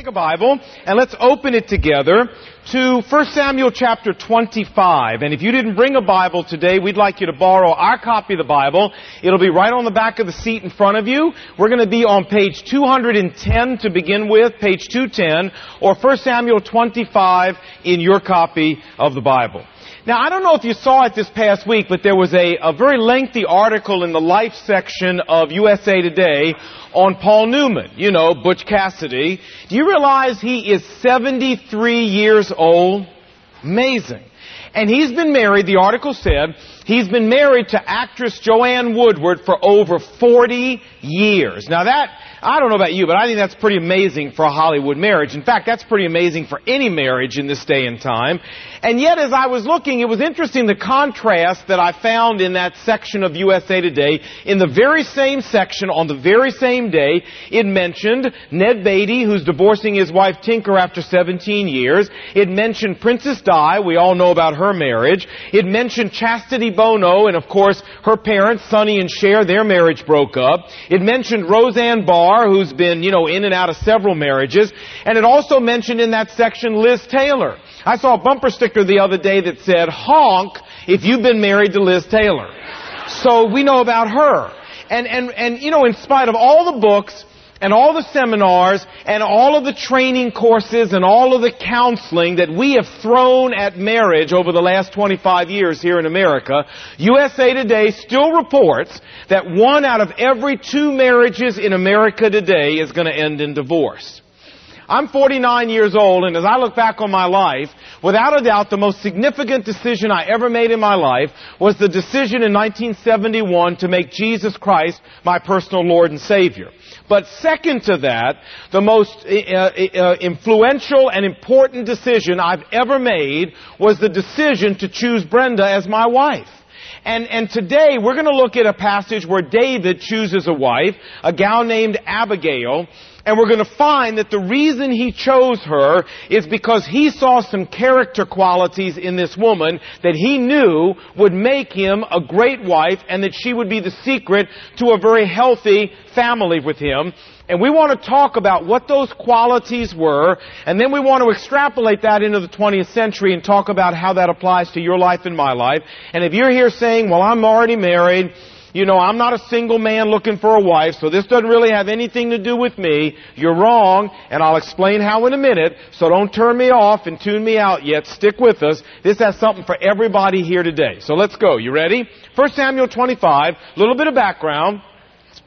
take a Bible and let's open it together to 1 Samuel chapter 25. And if you didn't bring a Bible today, we'd like you to borrow our copy of the Bible. It'll be right on the back of the seat in front of you. We're going to be on page 210 to begin with, page 210, or 1 Samuel 25 in your copy of the Bible. Now, I don't know if you saw it this past week, but there was a, a very lengthy article in the Life section of USA Today on Paul Newman, you know, Butch Cassidy. Do you realize he is 73 years old? Amazing. And he's been married, the article said, he's been married to actress Joanne Woodward for over 40 years. Now that, I don't know about you, but I think that's pretty amazing for a Hollywood marriage. In fact, that's pretty amazing for any marriage in this day and time. And yet, as I was looking, it was interesting the contrast that I found in that section of USA Today. In the very same section, on the very same day, it mentioned Ned Beatty, who's divorcing his wife Tinker after 17 years. It mentioned Princess Di, we all know about her marriage. It mentioned Chastity Bono, and of course, her parents, Sonny and Cher, their marriage broke up. It mentioned Roseanne Barr, who's been, you know, in and out of several marriages. And it also mentioned in that section Liz Taylor. I saw a bumper sticker the other day that said, honk if you've been married to Liz Taylor. So we know about her. And, and, and, you know, in spite of all the books and all the seminars and all of the training courses and all of the counseling that we have thrown at marriage over the last 25 years here in America, USA Today still reports that one out of every two marriages in America today is going to end in divorce. I'm 49 years old, and as I look back on my life, without a doubt, the most significant decision I ever made in my life was the decision in 1971 to make Jesus Christ my personal Lord and Savior. But second to that, the most uh, uh, influential and important decision I've ever made was the decision to choose Brenda as my wife. And, and today we're going to look at a passage where David chooses a wife, a gal named Abigail, and we're going to find that the reason he chose her is because he saw some character qualities in this woman that he knew would make him a great wife and that she would be the secret to a very healthy family with him. And we want to talk about what those qualities were, and then we want to extrapolate that into the 20th century and talk about how that applies to your life and my life. And if you're here saying, well, I'm already married, you know, I'm not a single man looking for a wife, so this doesn't really have anything to do with me. You're wrong, and I'll explain how in a minute, so don't turn me off and tune me out yet. Stick with us. This has something for everybody here today. So let's go. You ready? 1 Samuel 25, a little bit of background.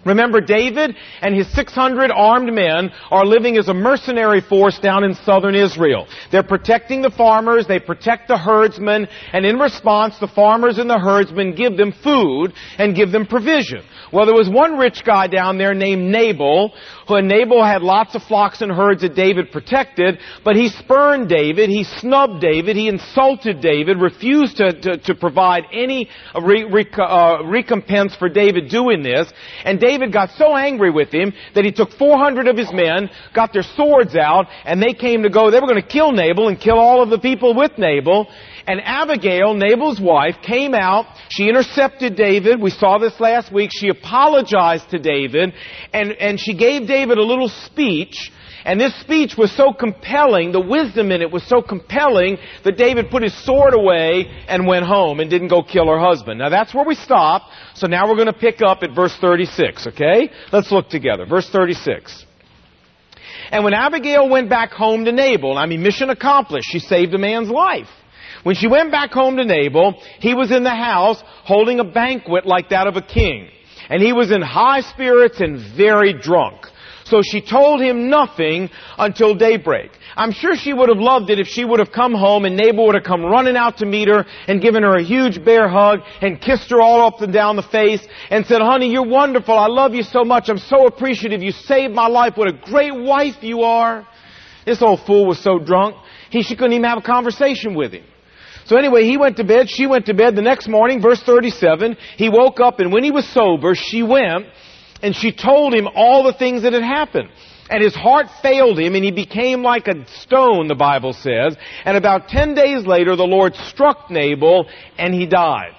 Remember, David and his 600 armed men are living as a mercenary force down in southern Israel. They're protecting the farmers, they protect the herdsmen, and in response, the farmers and the herdsmen give them food and give them provision. Well, there was one rich guy down there named Nabal, who Nabal had lots of flocks and herds that David protected, but he spurned David, he snubbed David, he insulted David, refused to, to, to provide any re, re, uh, recompense for David doing this, and David got so angry with him that he took 400 of his men, got their swords out, and they came to go, they were going to kill Nabal and kill all of the people with Nabal. And Abigail, Nabal's wife, came out. She intercepted David. We saw this last week. She apologized to David and, and she gave David a little speech and this speech was so compelling, the wisdom in it was so compelling that David put his sword away and went home and didn't go kill her husband. Now that's where we stop. So now we're going to pick up at verse 36, okay? Let's look together. Verse 36. And when Abigail went back home to Nabal, I mean mission accomplished, she saved a man's life. When she went back home to Nabal, he was in the house holding a banquet like that of a king. And he was in high spirits and very drunk. So she told him nothing until daybreak. I'm sure she would have loved it if she would have come home and Nabal would have come running out to meet her and given her a huge bear hug and kissed her all up and down the face and said, honey, you're wonderful. I love you so much. I'm so appreciative. You saved my life. What a great wife you are. This old fool was so drunk, he, she couldn't even have a conversation with him. So anyway, he went to bed, she went to bed. The next morning, verse 37, he woke up and when he was sober, she went and she told him all the things that had happened. And his heart failed him and he became like a stone, the Bible says. And about 10 days later, the Lord struck Nabal and he died.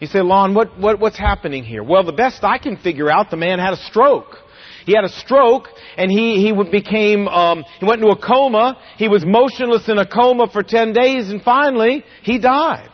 You say, Lon, what, what, what's happening here? Well, the best I can figure out, the man had a stroke. He had a stroke and he, he became, um, he went into a coma. He was motionless in a coma for 10 days and finally he died.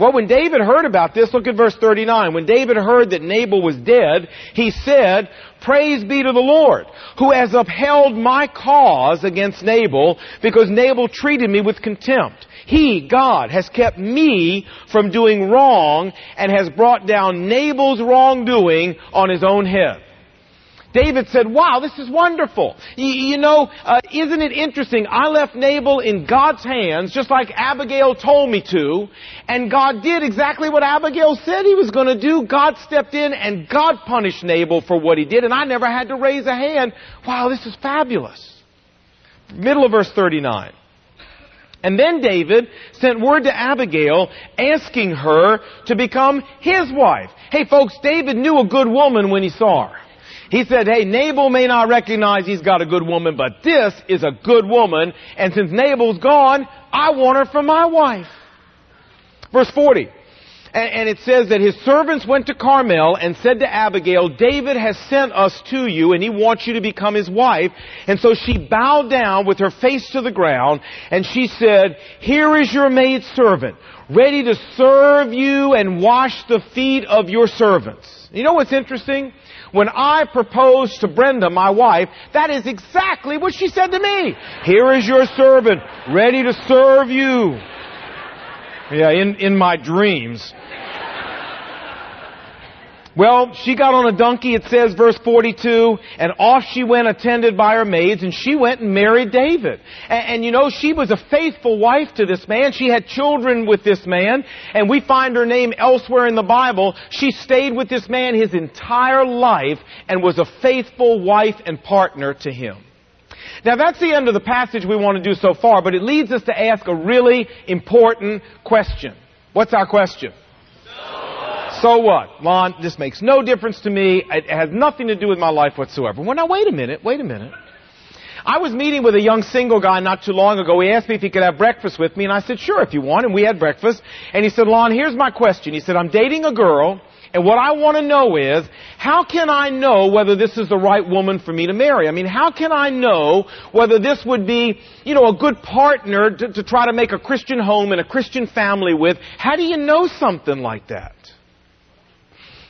Well, when David heard about this, look at verse 39. When David heard that Nabal was dead, he said, Praise be to the Lord, who has upheld my cause against Nabal, because Nabal treated me with contempt. He, God, has kept me from doing wrong and has brought down Nabal's wrongdoing on his own head. David said, wow, this is wonderful. You, you know, uh, isn't it interesting? I left Nabal in God's hands, just like Abigail told me to, and God did exactly what Abigail said he was going to do. God stepped in and God punished Nabal for what he did, and I never had to raise a hand. Wow, this is fabulous. Middle of verse 39. And then David sent word to Abigail asking her to become his wife. Hey folks, David knew a good woman when he saw her. He said, hey, Nabal may not recognize he's got a good woman, but this is a good woman, and since Nabal's gone, I want her for my wife. Verse 40. And, it says that his servants went to Carmel and said to Abigail, David has sent us to you and he wants you to become his wife. And so she bowed down with her face to the ground and she said, here is your maid servant, ready to serve you and wash the feet of your servants. You know what's interesting? When I proposed to Brenda, my wife, that is exactly what she said to me. Here is your servant, ready to serve you. Yeah, in, in my dreams. Well, she got on a donkey, it says, verse 42, and off she went attended by her maids, and she went and married David. And, and, you know, she was a faithful wife to this man. She had children with this man, and we find her name elsewhere in the Bible. She stayed with this man his entire life and was a faithful wife and partner to him. Now that's the end of the passage we want to do so far, but it leads us to ask a really important question. What's our question? So what? Lon, this makes no difference to me. It has nothing to do with my life whatsoever. Well, now wait a minute, wait a minute. I was meeting with a young single guy not too long ago. He asked me if he could have breakfast with me, and I said, sure, if you want, and we had breakfast. And he said, Lon, here's my question. He said, I'm dating a girl, and what I want to know is, how can I know whether this is the right woman for me to marry? I mean, how can I know whether this would be, you know, a good partner to, to try to make a Christian home and a Christian family with? How do you know something like that?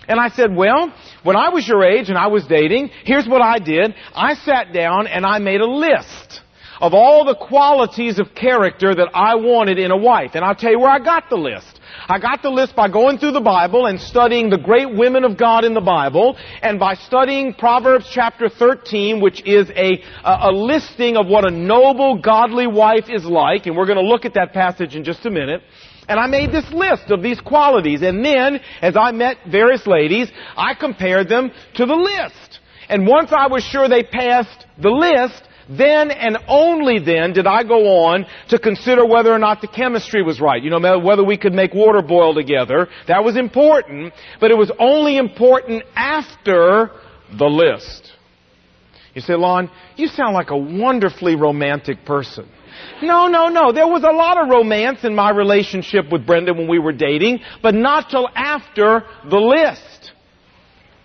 And I said, well, when I was your age and I was dating, here's what I did. I sat down and I made a list of all the qualities of character that I wanted in a wife. And I'll tell you where I got the list. I got the list by going through the Bible and studying the great women of God in the Bible, and by studying Proverbs chapter 13, which is a, a, listing of what a noble, godly wife is like, and we're going to look at that passage in just a minute. And I made this list of these qualities. And then, as I met various ladies, I compared them to the list. And once I was sure they passed the list, then and only then did I go on to consider whether or not the chemistry was right. You know, whether we could make water boil together. That was important, but it was only important after the list. You say, Lon, you sound like a wonderfully romantic person. No, no, no. There was a lot of romance in my relationship with Brenda when we were dating, but not till after the list.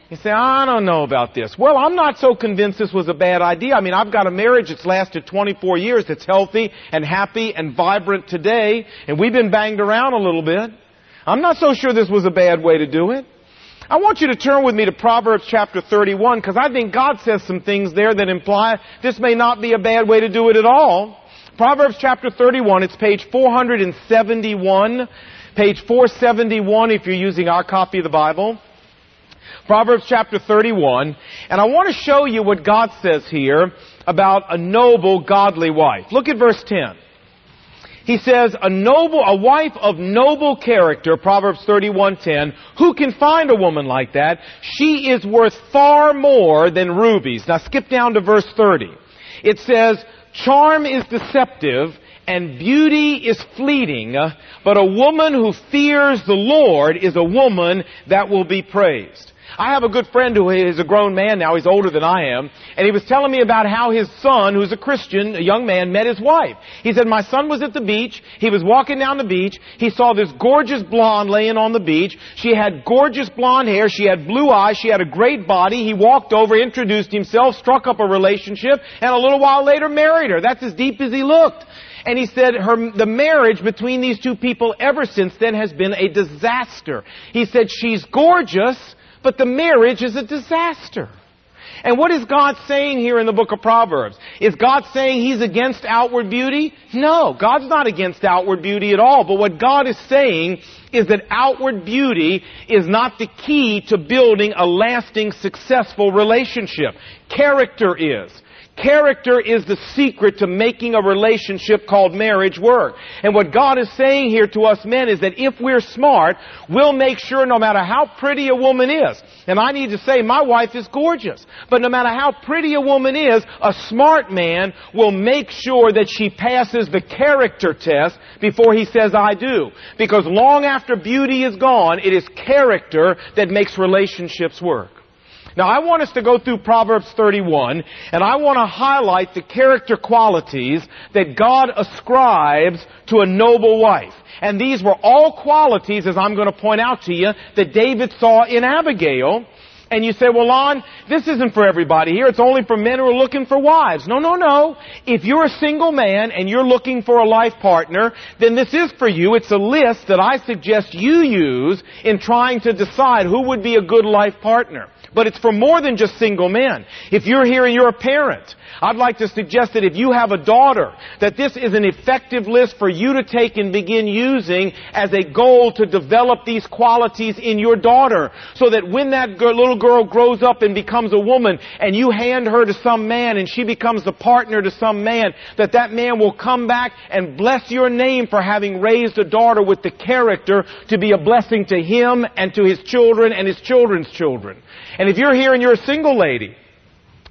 You say, I don't know about this. Well, I'm not so convinced this was a bad idea. I mean, I've got a marriage that's lasted 24 years that's healthy and happy and vibrant today, and we've been banged around a little bit. I'm not so sure this was a bad way to do it. I want you to turn with me to Proverbs chapter 31 because I think God says some things there that imply this may not be a bad way to do it at all. Proverbs chapter 31, it's page 471, page 471 if you're using our copy of the Bible. Proverbs chapter 31, and I want to show you what God says here about a noble, godly wife. Look at verse 10. He says, a noble, a wife of noble character, Proverbs 31:10, who can find a woman like that? She is worth far more than rubies. Now skip down to verse 30. It says, Charm is deceptive and beauty is fleeting, but a woman who fears the Lord is a woman that will be praised. I have a good friend who is a grown man now. He's older than I am. And he was telling me about how his son, who's a Christian, a young man, met his wife. He said, my son was at the beach. He was walking down the beach. He saw this gorgeous blonde laying on the beach. She had gorgeous blonde hair. She had blue eyes. She had a great body. He walked over, introduced himself, struck up a relationship, and a little while later married her. That's as deep as he looked. And he said her, the marriage between these two people ever since then has been a disaster. He said she's gorgeous, but the marriage is a disaster. And what is God saying here in the book of Proverbs? Is God saying He's against outward beauty? No, God's not against outward beauty at all. But what God is saying is that outward beauty is not the key to building a lasting, successful relationship. Character is. Character is the secret to making a relationship called marriage work. And what God is saying here to us men is that if we're smart, we'll make sure no matter how pretty a woman is, and I need to say my wife is gorgeous, but no matter how pretty a woman is, a smart man will make sure that she passes the character test before he says I do. Because long after beauty is gone, it is character that makes relationships work. Now I want us to go through Proverbs 31 and I want to highlight the character qualities that God ascribes to a noble wife. And these were all qualities, as I'm going to point out to you, that David saw in Abigail. And you say, well, Lon, this isn't for everybody here. It's only for men who are looking for wives. No, no, no. If you're a single man and you're looking for a life partner, then this is for you. It's a list that I suggest you use in trying to decide who would be a good life partner. But it's for more than just single men. If you're here and you're a parent, I'd like to suggest that if you have a daughter, that this is an effective list for you to take and begin using as a goal to develop these qualities in your daughter. So that when that girl, little girl grows up and becomes a woman and you hand her to some man and she becomes the partner to some man, that that man will come back and bless your name for having raised a daughter with the character to be a blessing to him and to his children and his children's children. And if you're here and you're a single lady,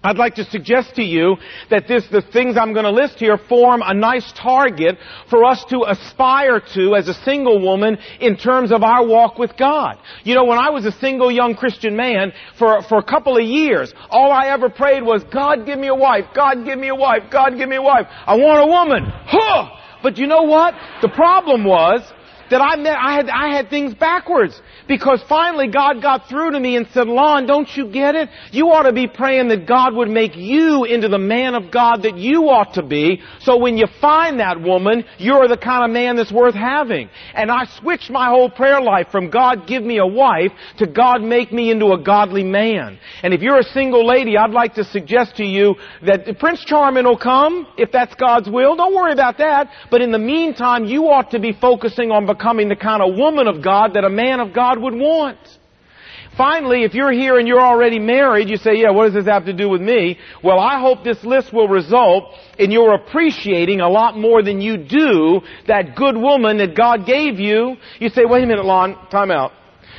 I'd like to suggest to you that this, the things I'm going to list here form a nice target for us to aspire to as a single woman in terms of our walk with God. You know, when I was a single young Christian man, for, for a couple of years, all I ever prayed was, God give me a wife, God give me a wife, God give me a wife. I want a woman. Huh! But you know what? The problem was, that I met, I had, I had things backwards. Because finally God got through to me and said, Lon, don't you get it? You ought to be praying that God would make you into the man of God that you ought to be. So when you find that woman, you're the kind of man that's worth having. And I switched my whole prayer life from God give me a wife to God make me into a godly man. And if you're a single lady, I'd like to suggest to you that Prince Charming will come if that's God's will. Don't worry about that. But in the meantime, you ought to be focusing on becoming the kind of woman of God that a man of God would want. Finally, if you're here and you're already married, you say, yeah, what does this have to do with me? Well, I hope this list will result in your appreciating a lot more than you do that good woman that God gave you. You say, wait a minute, Lon, time out.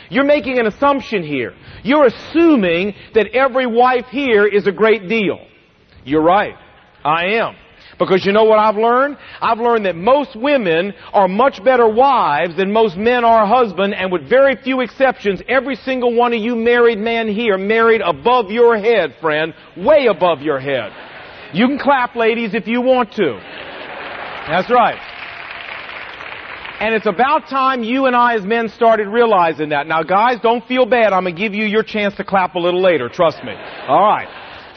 You're making an assumption here. You're assuming that every wife here is a great deal. You're right. I am. Because you know what I've learned? I've learned that most women are much better wives than most men are husbands, and with very few exceptions, every single one of you married men here married above your head, friend, way above your head. You can clap, ladies, if you want to. That's right. And it's about time you and I as men started realizing that. Now guys, don't feel bad. I'm going to give you your chance to clap a little later. Trust me. Alright.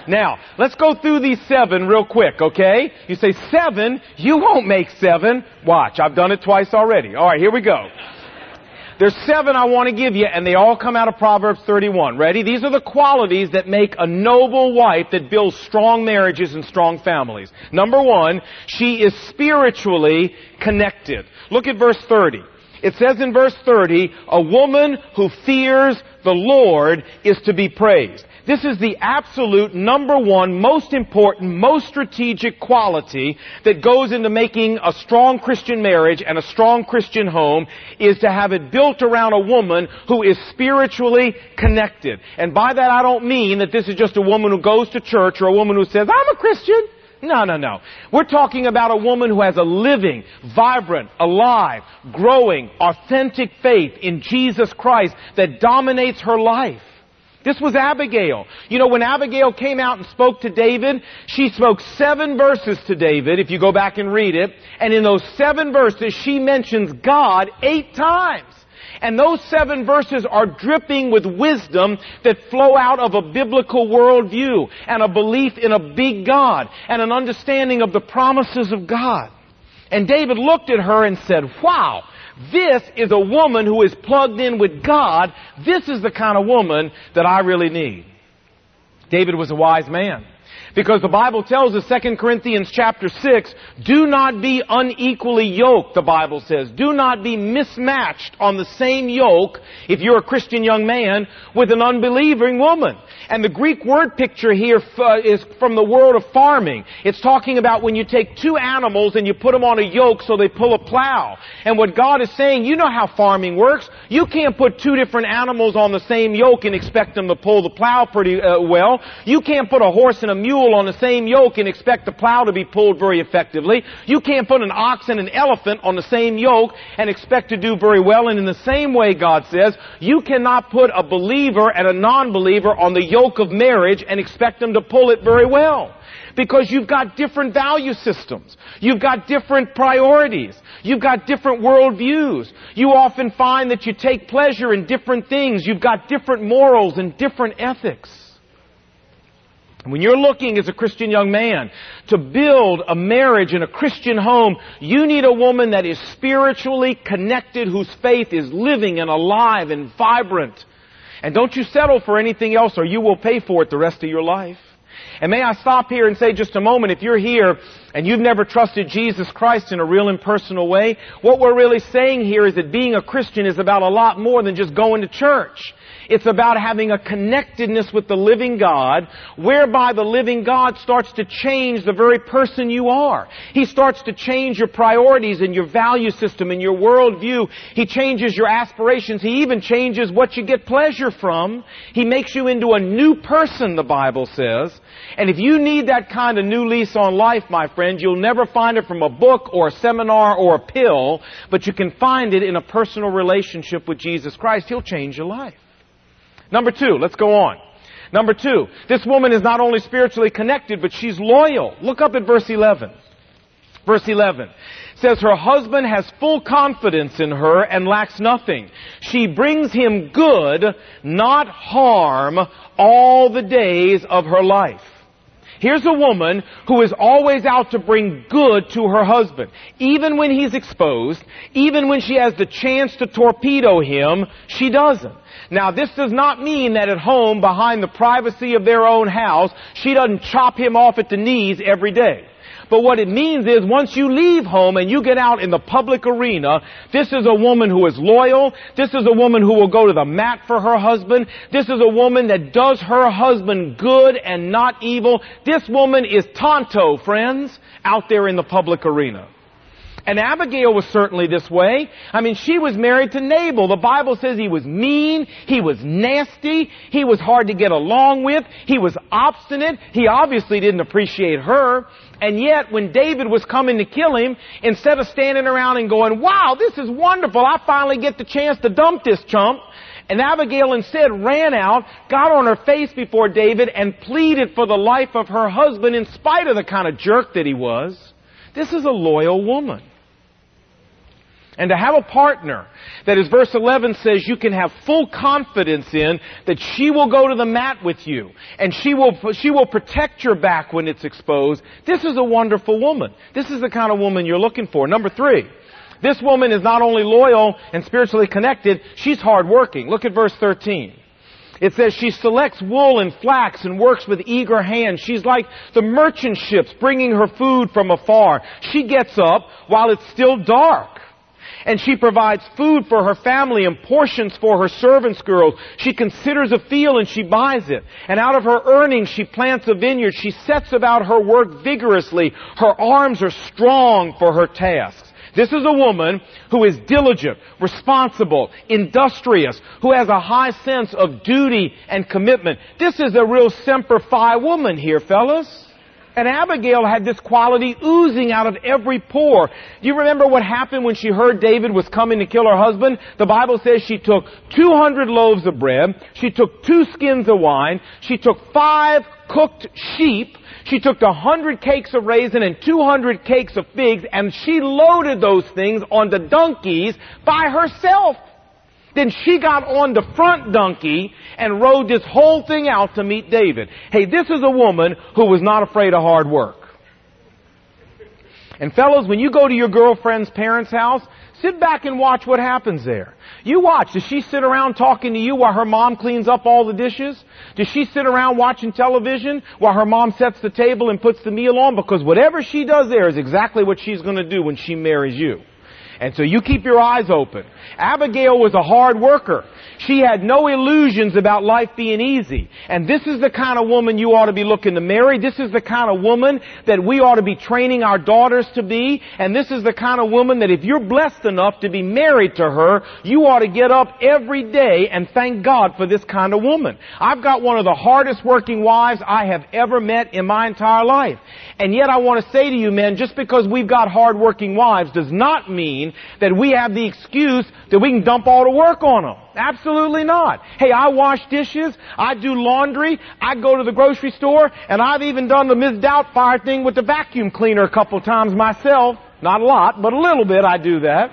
Now, let's go through these seven real quick, okay? You say, seven? You won't make seven. Watch, I've done it twice already. Alright, here we go. There's seven I want to give you, and they all come out of Proverbs 31. Ready? These are the qualities that make a noble wife that builds strong marriages and strong families. Number one, she is spiritually connected. Look at verse 30. It says in verse 30, a woman who fears the Lord is to be praised. This is the absolute number one, most important, most strategic quality that goes into making a strong Christian marriage and a strong Christian home is to have it built around a woman who is spiritually connected. And by that I don't mean that this is just a woman who goes to church or a woman who says, I'm a Christian. No, no, no. We're talking about a woman who has a living, vibrant, alive, growing, authentic faith in Jesus Christ that dominates her life. This was Abigail. You know, when Abigail came out and spoke to David, she spoke seven verses to David, if you go back and read it. And in those seven verses, she mentions God eight times. And those seven verses are dripping with wisdom that flow out of a biblical worldview and a belief in a big God and an understanding of the promises of God. And David looked at her and said, wow, this is a woman who is plugged in with God. This is the kind of woman that I really need. David was a wise man. Because the Bible tells us, 2 Corinthians chapter 6, do not be unequally yoked, the Bible says. Do not be mismatched on the same yoke, if you're a Christian young man, with an unbelieving woman. And the Greek word picture here uh, is from the world of farming. It's talking about when you take two animals and you put them on a yoke so they pull a plow. And what God is saying, you know how farming works. You can't put two different animals on the same yoke and expect them to pull the plow pretty uh, well. You can't put a horse and a mule on the same yoke and expect the plow to be pulled very effectively. You can't put an ox and an elephant on the same yoke and expect to do very well. And in the same way, God says, you cannot put a believer and a non-believer on the yoke of marriage and expect them to pull it very well. Because you've got different value systems. You've got different priorities. You've got different worldviews. You often find that you take pleasure in different things. You've got different morals and different ethics. When you're looking as a Christian young man to build a marriage in a Christian home, you need a woman that is spiritually connected, whose faith is living and alive and vibrant. And don't you settle for anything else or you will pay for it the rest of your life. And may I stop here and say just a moment, if you're here and you've never trusted Jesus Christ in a real and personal way, what we're really saying here is that being a Christian is about a lot more than just going to church. It's about having a connectedness with the living God, whereby the living God starts to change the very person you are. He starts to change your priorities and your value system and your worldview. He changes your aspirations. He even changes what you get pleasure from. He makes you into a new person, the Bible says. And if you need that kind of new lease on life, my friend, you'll never find it from a book or a seminar or a pill, but you can find it in a personal relationship with Jesus Christ. He'll change your life. Number two, let's go on. Number two, this woman is not only spiritually connected, but she's loyal. Look up at verse 11. Verse 11 says her husband has full confidence in her and lacks nothing. She brings him good, not harm, all the days of her life. Here's a woman who is always out to bring good to her husband. Even when he's exposed, even when she has the chance to torpedo him, she doesn't. Now this does not mean that at home, behind the privacy of their own house, she doesn't chop him off at the knees every day. But what it means is once you leave home and you get out in the public arena, this is a woman who is loyal. This is a woman who will go to the mat for her husband. This is a woman that does her husband good and not evil. This woman is Tonto, friends, out there in the public arena. And Abigail was certainly this way. I mean, she was married to Nabal. The Bible says he was mean, he was nasty, he was hard to get along with, he was obstinate, he obviously didn't appreciate her. And yet, when David was coming to kill him, instead of standing around and going, wow, this is wonderful, I finally get the chance to dump this chump, and Abigail instead ran out, got on her face before David, and pleaded for the life of her husband in spite of the kind of jerk that he was. This is a loyal woman. And to have a partner that, as verse 11 says, you can have full confidence in that she will go to the mat with you and she will, she will protect your back when it's exposed. This is a wonderful woman. This is the kind of woman you're looking for. Number three, this woman is not only loyal and spiritually connected, she's hardworking. Look at verse 13. It says she selects wool and flax and works with eager hands. She's like the merchant ships bringing her food from afar. She gets up while it's still dark and she provides food for her family and portions for her servants' girls. She considers a field and she buys it. And out of her earnings she plants a vineyard. She sets about her work vigorously. Her arms are strong for her tasks. This is a woman who is diligent, responsible, industrious, who has a high sense of duty and commitment. This is a real semper fi woman here, fellas. And Abigail had this quality oozing out of every pore. Do you remember what happened when she heard David was coming to kill her husband? The Bible says she took 200 loaves of bread, she took two skins of wine, she took five cooked sheep, she took a hundred cakes of raisin and 200 cakes of figs, and she loaded those things onto donkeys by herself. Then she got on the front donkey and rode this whole thing out to meet David. Hey, this is a woman who was not afraid of hard work. And fellows, when you go to your girlfriend's parents' house, sit back and watch what happens there. You watch. Does she sit around talking to you while her mom cleans up all the dishes? Does she sit around watching television while her mom sets the table and puts the meal on? Because whatever she does there is exactly what she's going to do when she marries you. And so you keep your eyes open. Abigail was a hard worker. She had no illusions about life being easy. And this is the kind of woman you ought to be looking to marry. This is the kind of woman that we ought to be training our daughters to be. And this is the kind of woman that if you're blessed enough to be married to her, you ought to get up every day and thank God for this kind of woman. I've got one of the hardest working wives I have ever met in my entire life. And yet I want to say to you men, just because we've got hard working wives does not mean that we have the excuse that we can dump all the work on them. Absolutely not. Hey, I wash dishes, I do laundry, I go to the grocery store, and I've even done the Ms. Doubtfire thing with the vacuum cleaner a couple times myself. Not a lot, but a little bit I do that.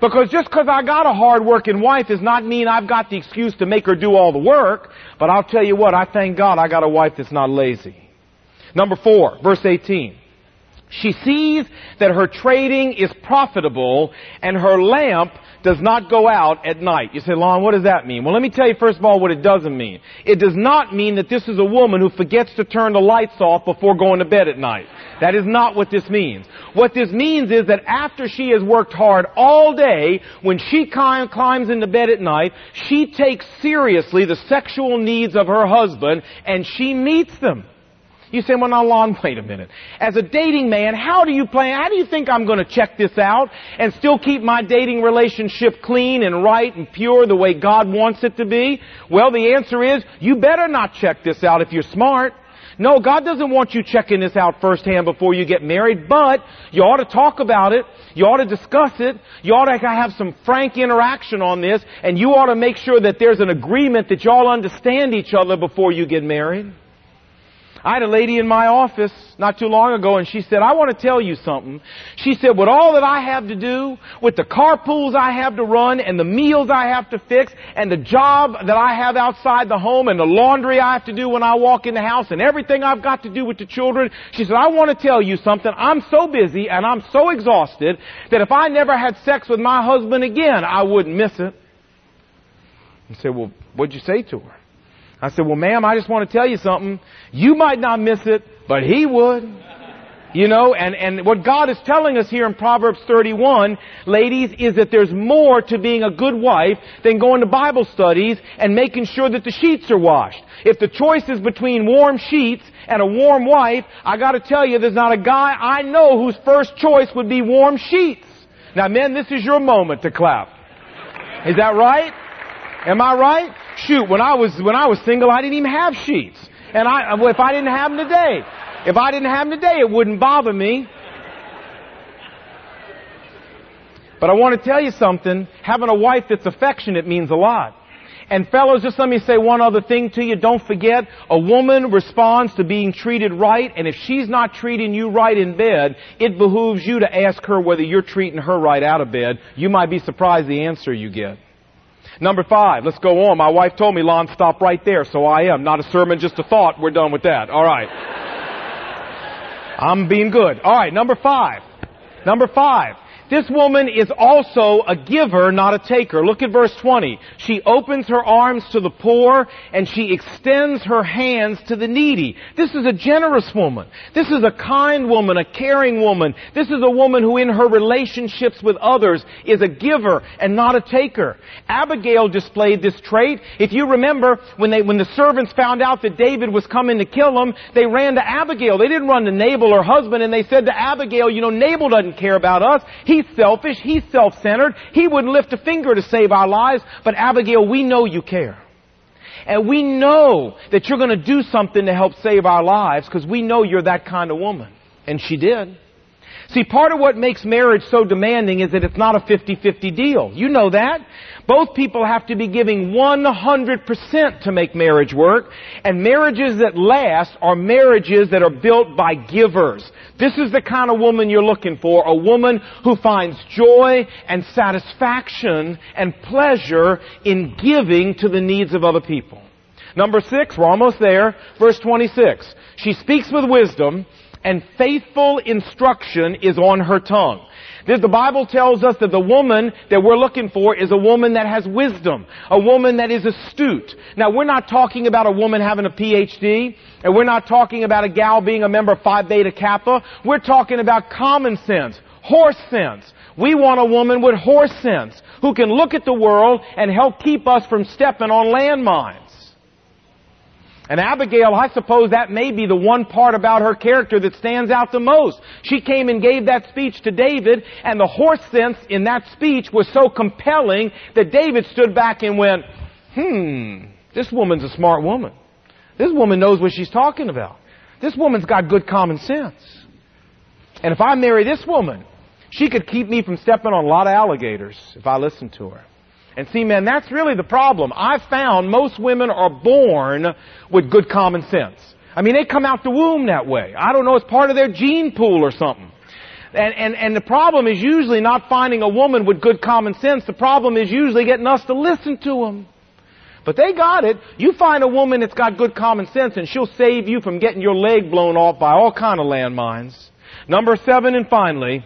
Because just because I got a hard-working wife does not mean I've got the excuse to make her do all the work. But I'll tell you what, I thank God I got a wife that's not lazy. Number four, verse 18. She sees that her trading is profitable and her lamp does not go out at night. You say, Lon, what does that mean? Well, let me tell you first of all what it doesn't mean. It does not mean that this is a woman who forgets to turn the lights off before going to bed at night. That is not what this means. What this means is that after she has worked hard all day, when she climbs into bed at night, she takes seriously the sexual needs of her husband and she meets them. You say, well, now, Lon, wait a minute. As a dating man, how do you plan, how do you think I'm going to check this out and still keep my dating relationship clean and right and pure the way God wants it to be? Well, the answer is, you better not check this out if you're smart. No, God doesn't want you checking this out firsthand before you get married, but you ought to talk about it. You ought to discuss it. You ought to have some frank interaction on this, and you ought to make sure that there's an agreement that y'all understand each other before you get married. I had a lady in my office not too long ago and she said, I want to tell you something. She said, with all that I have to do, with the carpools I have to run and the meals I have to fix and the job that I have outside the home and the laundry I have to do when I walk in the house and everything I've got to do with the children, she said, I want to tell you something. I'm so busy and I'm so exhausted that if I never had sex with my husband again, I wouldn't miss it. I said, well, what'd you say to her? I said, well, ma'am, I just want to tell you something. You might not miss it, but he would. You know, and, and what God is telling us here in Proverbs 31, ladies, is that there's more to being a good wife than going to Bible studies and making sure that the sheets are washed. If the choice is between warm sheets and a warm wife, I gotta tell you, there's not a guy I know whose first choice would be warm sheets. Now men, this is your moment to clap. Is that right? Am I right? Shoot, when I was, when I was single, I didn't even have sheets. And I, uh, if I didn't have them today, if I didn't have them today, it wouldn't bother me. But I want to tell you something. Having a wife that's affectionate means a lot. And fellows, just let me say one other thing to you. Don't forget, a woman responds to being treated right, and if she's not treating you right in bed, it behooves you to ask her whether you're treating her right out of bed. You might be surprised the answer you get. Number five, let's go on. My wife told me, Lon, stop right there, so I am. Not a sermon, just a thought. We're done with that. All right. I'm being good. All right, number five. Number five. This woman is also a giver, not a taker. Look at verse 20. She opens her arms to the poor and she extends her hands to the needy. This is a generous woman. This is a kind woman, a caring woman. This is a woman who in her relationships with others is a giver and not a taker. Abigail displayed this trait. If you remember, when they, when the servants found out that David was coming to kill them, they ran to Abigail. They didn't run to Nabal, her husband, and they said to Abigail, you know, Nabal doesn't care about us. He He's selfish. He's self-centered. He wouldn't lift a finger to save our lives. But Abigail, we know you care. And we know that you're going to do something to help save our lives because we know you're that kind of woman. And she did. See, part of what makes marriage so demanding is that it's not a 50-50 deal. You know that. Both people have to be giving 100% to make marriage work, and marriages that last are marriages that are built by givers. This is the kind of woman you're looking for, a woman who finds joy and satisfaction and pleasure in giving to the needs of other people. Number six, we're almost there, verse 26. She speaks with wisdom, and faithful instruction is on her tongue. The Bible tells us that the woman that we're looking for is a woman that has wisdom, a woman that is astute. Now we're not talking about a woman having a PhD, and we're not talking about a gal being a member of Phi Beta Kappa. We're talking about common sense, horse sense. We want a woman with horse sense, who can look at the world and help keep us from stepping on landmines. And Abigail, I suppose that may be the one part about her character that stands out the most. She came and gave that speech to David, and the horse sense in that speech was so compelling that David stood back and went, hmm, this woman's a smart woman. This woman knows what she's talking about. This woman's got good common sense. And if I marry this woman, she could keep me from stepping on a lot of alligators if I listened to her. And see, man, that's really the problem. I've found most women are born with good common sense. I mean, they come out the womb that way. I don't know, it's part of their gene pool or something. And, and, and the problem is usually not finding a woman with good common sense. The problem is usually getting us to listen to them. But they got it. You find a woman that's got good common sense and she'll save you from getting your leg blown off by all kind of landmines. Number seven and finally,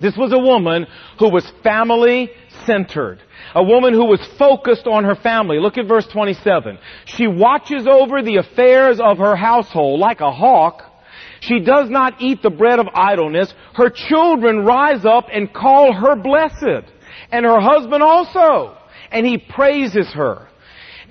this was a woman who was family centered. A woman who was focused on her family. Look at verse 27. She watches over the affairs of her household like a hawk. She does not eat the bread of idleness. Her children rise up and call her blessed. And her husband also. And he praises her.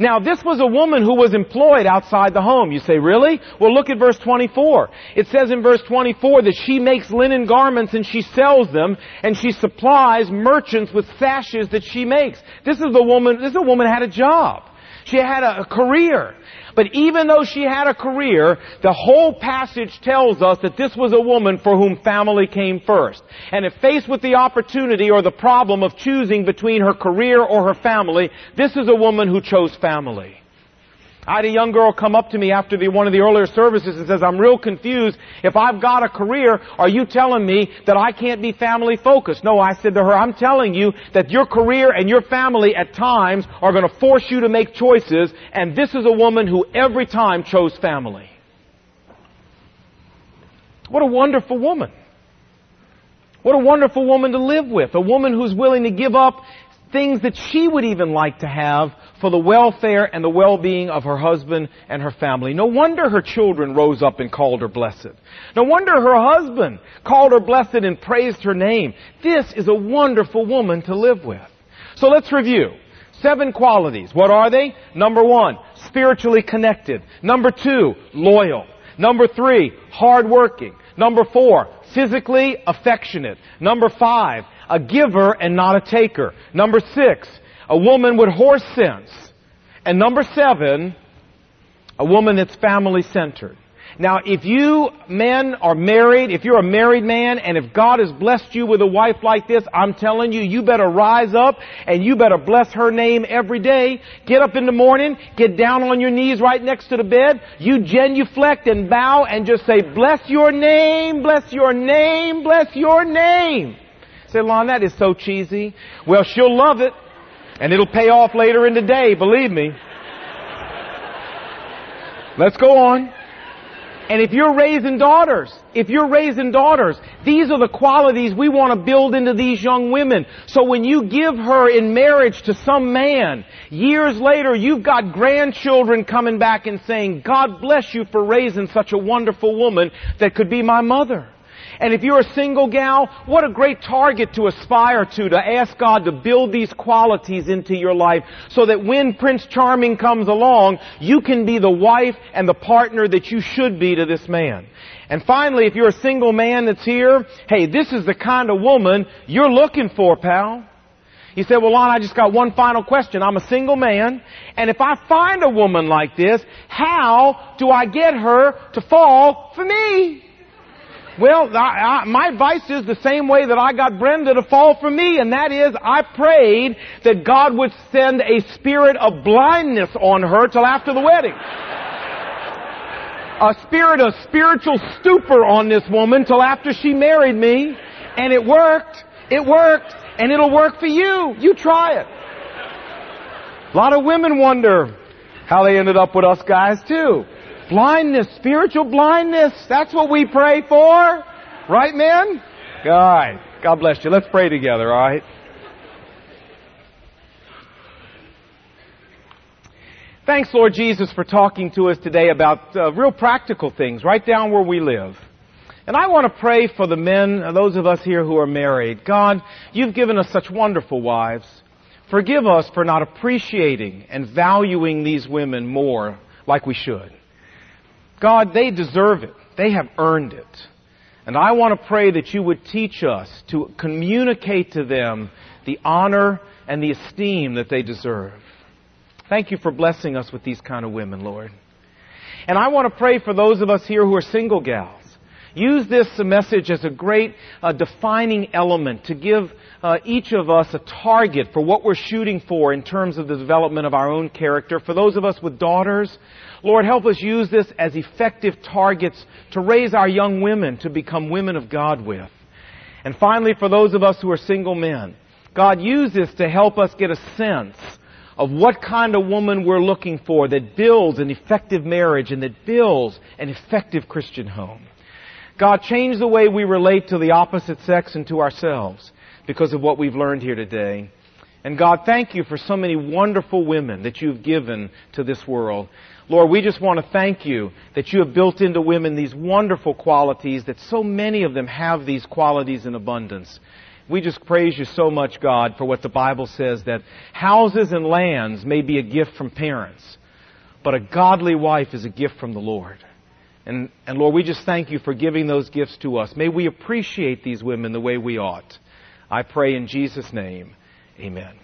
Now, this was a woman who was employed outside the home. You say, really? Well, look at verse 24. It says in verse 24 that she makes linen garments and she sells them, and she supplies merchants with sashes that she makes. This is a woman, this is a woman had a job. She had a, a career. But even though she had a career, the whole passage tells us that this was a woman for whom family came first. And if faced with the opportunity or the problem of choosing between her career or her family, this is a woman who chose family. I had a young girl come up to me after the, one of the earlier services and says, I'm real confused. If I've got a career, are you telling me that I can't be family focused? No, I said to her, I'm telling you that your career and your family at times are going to force you to make choices, and this is a woman who every time chose family. What a wonderful woman. What a wonderful woman to live with. A woman who's willing to give up things that she would even like to have for the welfare and the well-being of her husband and her family. No wonder her children rose up and called her blessed. No wonder her husband called her blessed and praised her name. This is a wonderful woman to live with. So let's review. Seven qualities. What are they? Number one, spiritually connected. Number two, loyal. Number three, hardworking. Number four, physically affectionate. Number five, a giver and not a taker. Number six, a woman with horse sense. And number seven, a woman that's family centered. Now, if you men are married, if you're a married man, and if God has blessed you with a wife like this, I'm telling you, you better rise up and you better bless her name every day. Get up in the morning, get down on your knees right next to the bed, you genuflect and bow and just say, bless your name, bless your name, bless your name. Say, Lon, that is so cheesy. Well, she'll love it, and it'll pay off later in the day, believe me. Let's go on. And if you're raising daughters, if you're raising daughters, these are the qualities we want to build into these young women. So when you give her in marriage to some man, years later you've got grandchildren coming back and saying, God bless you for raising such a wonderful woman that could be my mother. And if you're a single gal, what a great target to aspire to, to ask God to build these qualities into your life so that when Prince Charming comes along, you can be the wife and the partner that you should be to this man. And finally, if you're a single man that's here, hey, this is the kind of woman you're looking for, pal. He said, well, Lon, I just got one final question. I'm a single man, and if I find a woman like this, how do I get her to fall for me? Well, I, I, my advice is the same way that I got Brenda to fall for me, and that is I prayed that God would send a spirit of blindness on her till after the wedding. a spirit of spiritual stupor on this woman till after she married me, and it worked. It worked, and it'll work for you. You try it. A lot of women wonder how they ended up with us guys too. Blindness, spiritual blindness. That's what we pray for. Right, men? Right. God bless you. Let's pray together, all right? Thanks, Lord Jesus, for talking to us today about uh, real practical things right down where we live. And I want to pray for the men, those of us here who are married. God, you've given us such wonderful wives. Forgive us for not appreciating and valuing these women more like we should. God, they deserve it. They have earned it. And I want to pray that you would teach us to communicate to them the honor and the esteem that they deserve. Thank you for blessing us with these kind of women, Lord. And I want to pray for those of us here who are single gals. Use this message as a great uh, defining element to give uh, each of us a target for what we're shooting for in terms of the development of our own character. For those of us with daughters, Lord, help us use this as effective targets to raise our young women to become women of God with. And finally, for those of us who are single men, God, use this to help us get a sense of what kind of woman we're looking for that builds an effective marriage and that builds an effective Christian home. God, change the way we relate to the opposite sex and to ourselves because of what we've learned here today. And God, thank you for so many wonderful women that you've given to this world. Lord, we just want to thank you that you have built into women these wonderful qualities, that so many of them have these qualities in abundance. We just praise you so much, God, for what the Bible says that houses and lands may be a gift from parents, but a godly wife is a gift from the Lord. And, and Lord, we just thank you for giving those gifts to us. May we appreciate these women the way we ought. I pray in Jesus' name. Amen.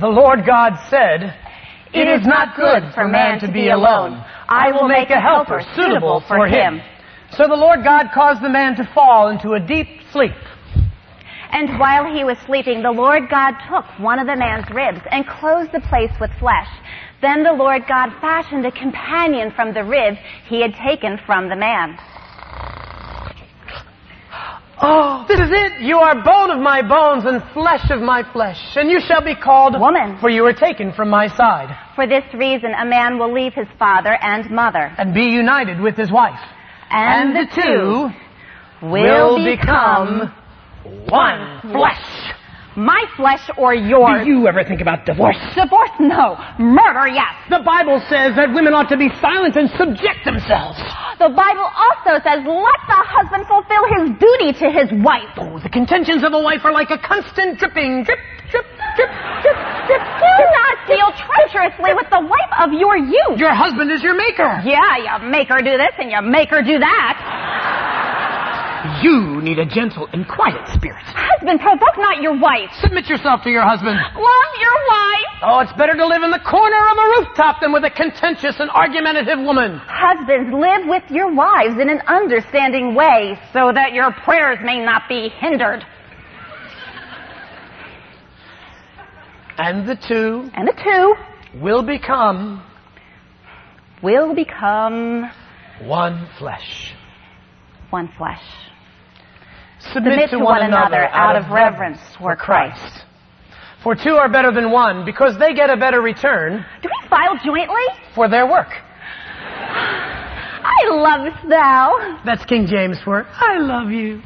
The Lord God said, It is not good for man to be alone. I will make a helper suitable for him. So the Lord God caused the man to fall into a deep sleep. And while he was sleeping, the Lord God took one of the man's ribs and closed the place with flesh. Then the Lord God fashioned a companion from the rib he had taken from the man. Oh, this is it. You are bone of my bones and flesh of my flesh. And you shall be called woman. For you were taken from my side. For this reason, a man will leave his father and mother. And be united with his wife. And, and the two will, will become one flesh. My flesh or yours? Do you ever think about divorce? Divorce? No. Murder? Yes. The Bible says that women ought to be silent and subject themselves. The Bible also says, let the husband fulfill his duty to his wife. Oh, the contentions of a wife are like a constant dripping, drip, drip, drip, drip, drip. Do not deal treacherously with the wife of your youth. Your husband is your maker. Yeah, you make her do this and you make her do that. You need a gentle and quiet spirit. Husband, provoke not your wife. Submit yourself to your husband. Love your wife. Oh, it's better to live in the corner of a rooftop than with a contentious and argumentative woman. Husbands, live with your wives in an understanding way so that your prayers may not be hindered. And the two. And the two. Will become. Will become. One flesh. One flesh. Submit, Submit to, one, one another out of reverence for Christ. For two are better than one because they get a better return. Do we file jointly? For their work. I love thou. That's King James for I love you.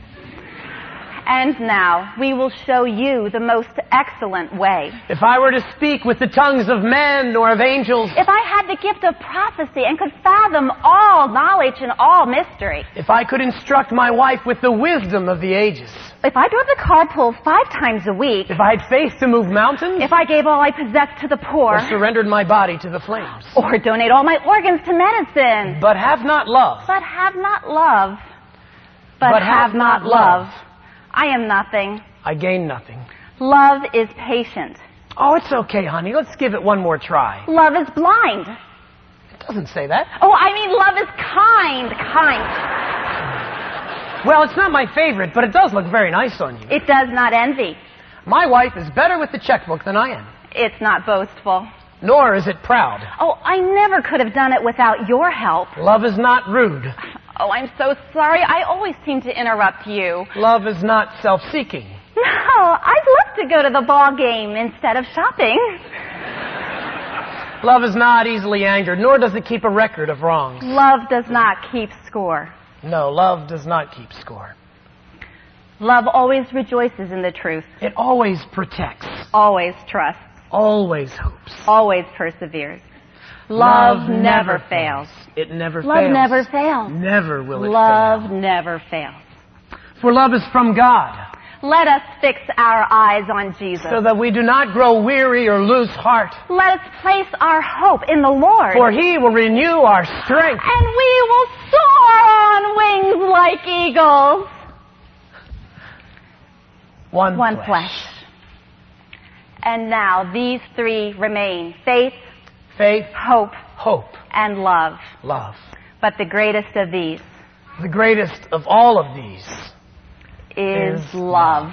And now we will show you the most excellent way. If I were to speak with the tongues of men or of angels, if I had the gift of prophecy and could fathom all knowledge and all mystery, if I could instruct my wife with the wisdom of the ages, if I drove the carpool five times a week, if I had faith to move mountains, if I gave all I possessed to the poor, or surrendered my body to the flames, or donate all my organs to medicine, but have not love, but have not love, but, but have, have not love, love I am nothing. I gain nothing. Love is patient. Oh, it's okay, honey. Let's give it one more try. Love is blind. It doesn't say that. Oh, I mean, love is kind. Kind. Well, it's not my favorite, but it does look very nice on you. It does not envy. My wife is better with the checkbook than I am. It's not boastful. Nor is it proud. Oh, I never could have done it without your help. Love is not rude. Oh, I'm so sorry. I always seem to interrupt you. Love is not self-seeking. No, I'd love to go to the ball game instead of shopping. Love is not easily angered, nor does it keep a record of wrongs. Love does not keep score. No, love does not keep score. Love always rejoices in the truth, It always protects, always trusts, always hopes. always perseveres. Love, never fails. It never Love fails. Love never fails. Never will it Love fail. never fails. For love is from God, Let us fix our eyes on Jesus. so that we do not grow weary or lose heart. Let us place our hope in the Lord. For he will renew our strength. and we will soar on wings like eagles. One, One flesh. And now these three remain faith, Faith, hope, hope, and love. love. But the greatest of these The greatest of all of these is Is love. love.